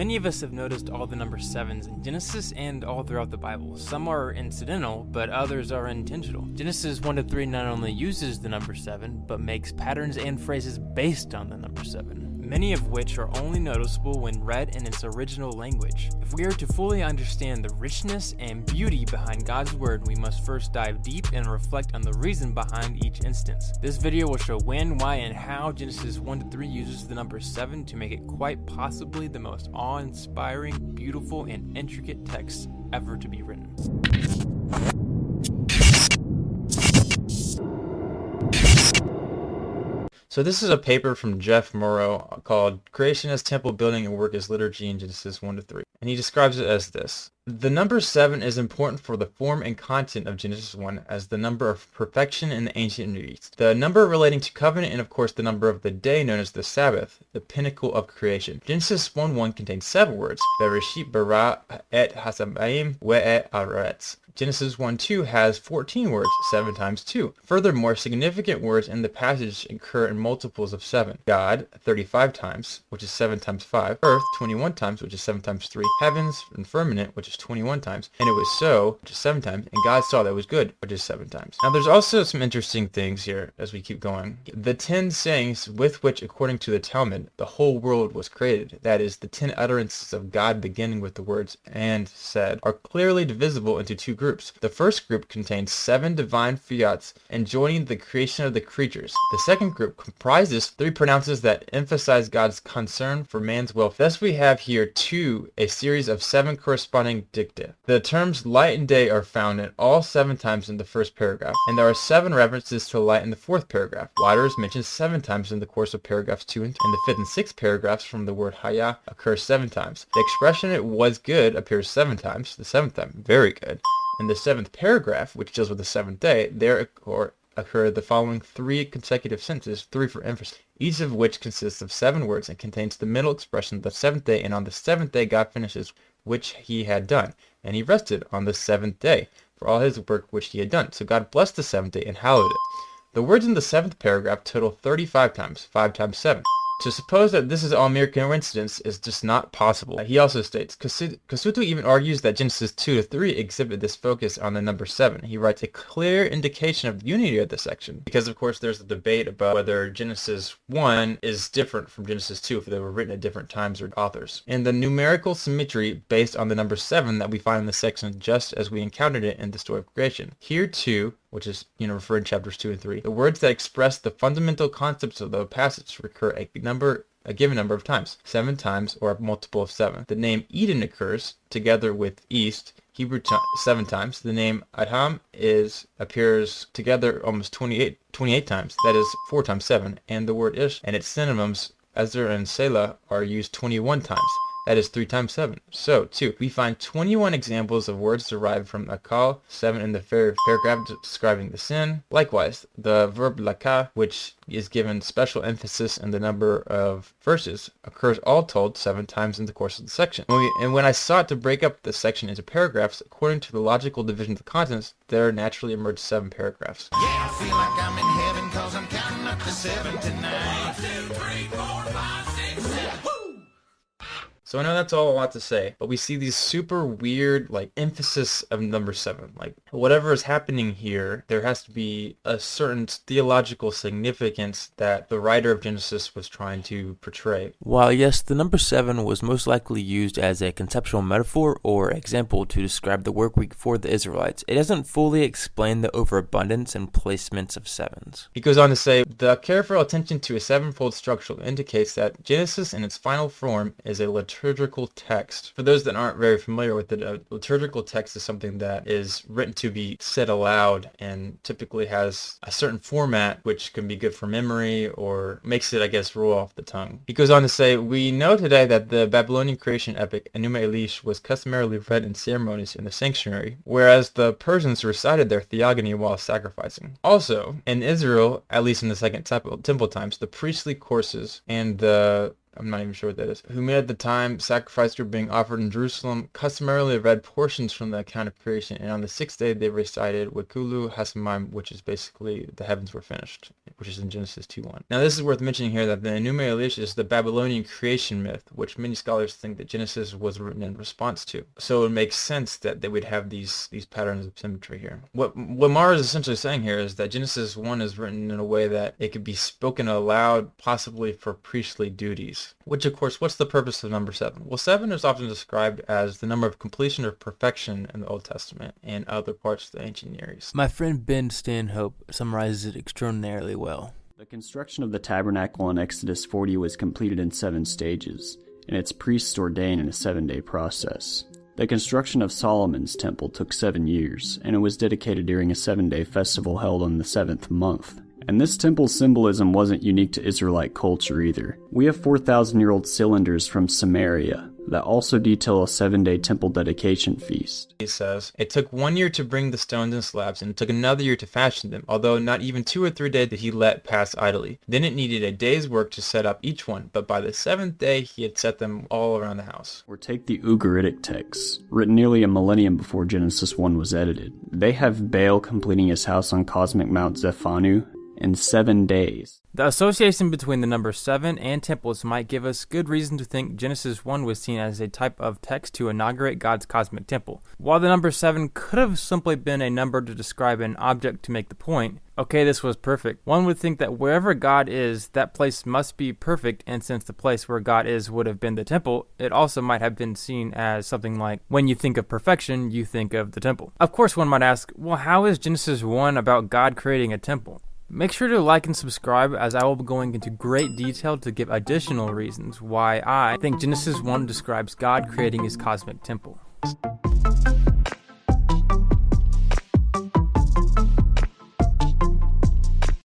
Many of us have noticed all the number sevens in Genesis and all throughout the Bible. Some are incidental, but others are intentional. Genesis 1 to 3 not only uses the number seven, but makes patterns and phrases based on the number seven many of which are only noticeable when read in its original language. If we are to fully understand the richness and beauty behind God's Word, we must first dive deep and reflect on the reason behind each instance. This video will show when, why, and how Genesis 1 to 3 uses the number 7 to make it quite possibly the most awe inspiring, beautiful, and intricate text ever to be written. So this is a paper from Jeff Morrow called Creation as Temple Building and Work as Liturgy in Genesis 1 to 3. And he describes it as this. The number 7 is important for the form and content of Genesis 1 as the number of perfection in the ancient Near East. The number relating to covenant and of course the number of the day known as the Sabbath, the pinnacle of creation. Genesis 1-1 contains seven words. Bereshit bara et hasamayim we'et aretz. Genesis 1-2 has 14 words, 7 times 2. Furthermore, significant words in the passage occur in multiples of 7. God, 35 times, which is 7 times 5. Earth, 21 times, which is 7 times 3. Heavens and firmament, which is 21 times. And it was so, which is 7 times. And God saw that it was good, which is 7 times. Now there's also some interesting things here as we keep going. The 10 sayings with which, according to the Talmud, the whole world was created, that is, the 10 utterances of God beginning with the words and said, are clearly divisible into two groups. The first group contains seven divine fiats enjoining the creation of the creatures. The second group comprises three pronounces that emphasize God's concern for man's welfare. Thus we have here two, a series of seven corresponding dicta. The terms light and day are found in all seven times in the first paragraph, and there are seven references to light in the fourth paragraph. Water is mentioned seven times in the course of paragraphs two and three. In the fifth and sixth paragraphs from the word haya occurs seven times. The expression it was good appears seven times, the seventh time, very good. In the seventh paragraph, which deals with the seventh day, there occur the following three consecutive sentences, three for emphasis, each of which consists of seven words and contains the middle expression, the seventh day, and on the seventh day God finishes which he had done, and he rested on the seventh day for all his work which he had done. So God blessed the seventh day and hallowed it. The words in the seventh paragraph total 35 times, 5 times 7. To suppose that this is all mere coincidence is just not possible. He also states, Cassuto even argues that Genesis 2 to 3 exhibit this focus on the number 7. He writes a clear indication of the unity of the section, because of course there's a debate about whether Genesis 1 is different from Genesis 2 if they were written at different times or authors. And the numerical symmetry based on the number 7 that we find in the section just as we encountered it in the story of creation. Here too, which is you know referred in chapters 2 and 3. The words that express the fundamental concepts of the passage recur a number a given number of times, seven times or a multiple of seven. The name Eden occurs together with East, Hebrew t- seven times. The name Adam is appears together almost 28, 28 times. That is four times seven. And the word Ish and its synonyms Ezra and Selah are used 21 times. That is 3 times 7. So, 2. We find 21 examples of words derived from akal, 7 in the paragraph describing the sin. Likewise, the verb laka, which is given special emphasis in the number of verses, occurs all told 7 times in the course of the section. When we, and when I sought to break up the section into paragraphs, according to the logical division of the contents, there naturally emerged 7 paragraphs. Yeah, So I know that's all a lot to say, but we see these super weird like emphasis of number seven. Like whatever is happening here, there has to be a certain theological significance that the writer of Genesis was trying to portray. While yes, the number seven was most likely used as a conceptual metaphor or example to describe the work week for the Israelites, it doesn't fully explain the overabundance and placements of sevens. He goes on to say, the careful attention to a sevenfold structure indicates that Genesis in its final form is a liturgical liturgical text. For those that aren't very familiar with it, a liturgical text is something that is written to be said aloud and typically has a certain format which can be good for memory or makes it, I guess, roll off the tongue. He goes on to say, we know today that the Babylonian creation epic Enuma Elish was customarily read in ceremonies in the sanctuary, whereas the Persians recited their theogony while sacrificing. Also, in Israel, at least in the second temple times, the priestly courses and the I'm not even sure what that is, who made at the time sacrifices were being offered in Jerusalem, customarily read portions from the account of creation, and on the sixth day they recited Wakulu Hasamim, which is basically the heavens were finished. Which is in Genesis 2.1. Now this is worth mentioning here that the Enuma is the Babylonian creation myth, which many scholars think that Genesis was written in response to. So it makes sense that they would have these these patterns of symmetry here. What what Morrow is essentially saying here is that Genesis 1 is written in a way that it could be spoken aloud, possibly for priestly duties. Which of course, what's the purpose of number 7? Well, 7 is often described as the number of completion or perfection in the Old Testament and other parts of the ancient Near East. My friend Ben Stanhope summarizes it extraordinarily well. The construction of the tabernacle in Exodus 40 was completed in seven stages, and its priests ordained in a seven day process. The construction of Solomon's temple took seven years, and it was dedicated during a seven day festival held on the seventh month. And this temple symbolism wasn't unique to Israelite culture either. We have 4,000 year old cylinders from Sumeria that also detail a seven day temple dedication feast. He says, It took one year to bring the stones and slabs, and it took another year to fashion them, although not even two or three days did he let pass idly. Then it needed a day's work to set up each one, but by the seventh day he had set them all around the house. Or take the Ugaritic texts, written nearly a millennium before Genesis 1 was edited. They have Baal completing his house on cosmic Mount Zephanu in seven days. The association between the number 7 and temples might give us good reason to think Genesis 1 was seen as a type of text to inaugurate God's cosmic temple. While the number 7 could have simply been a number to describe an object to make the point, okay, this was perfect. One would think that wherever God is, that place must be perfect, and since the place where God is would have been the temple, it also might have been seen as something like when you think of perfection, you think of the temple. Of course, one might ask, well, how is Genesis 1 about God creating a temple? Make sure to like and subscribe as I will be going into great detail to give additional reasons why I think Genesis 1 describes God creating his cosmic temple.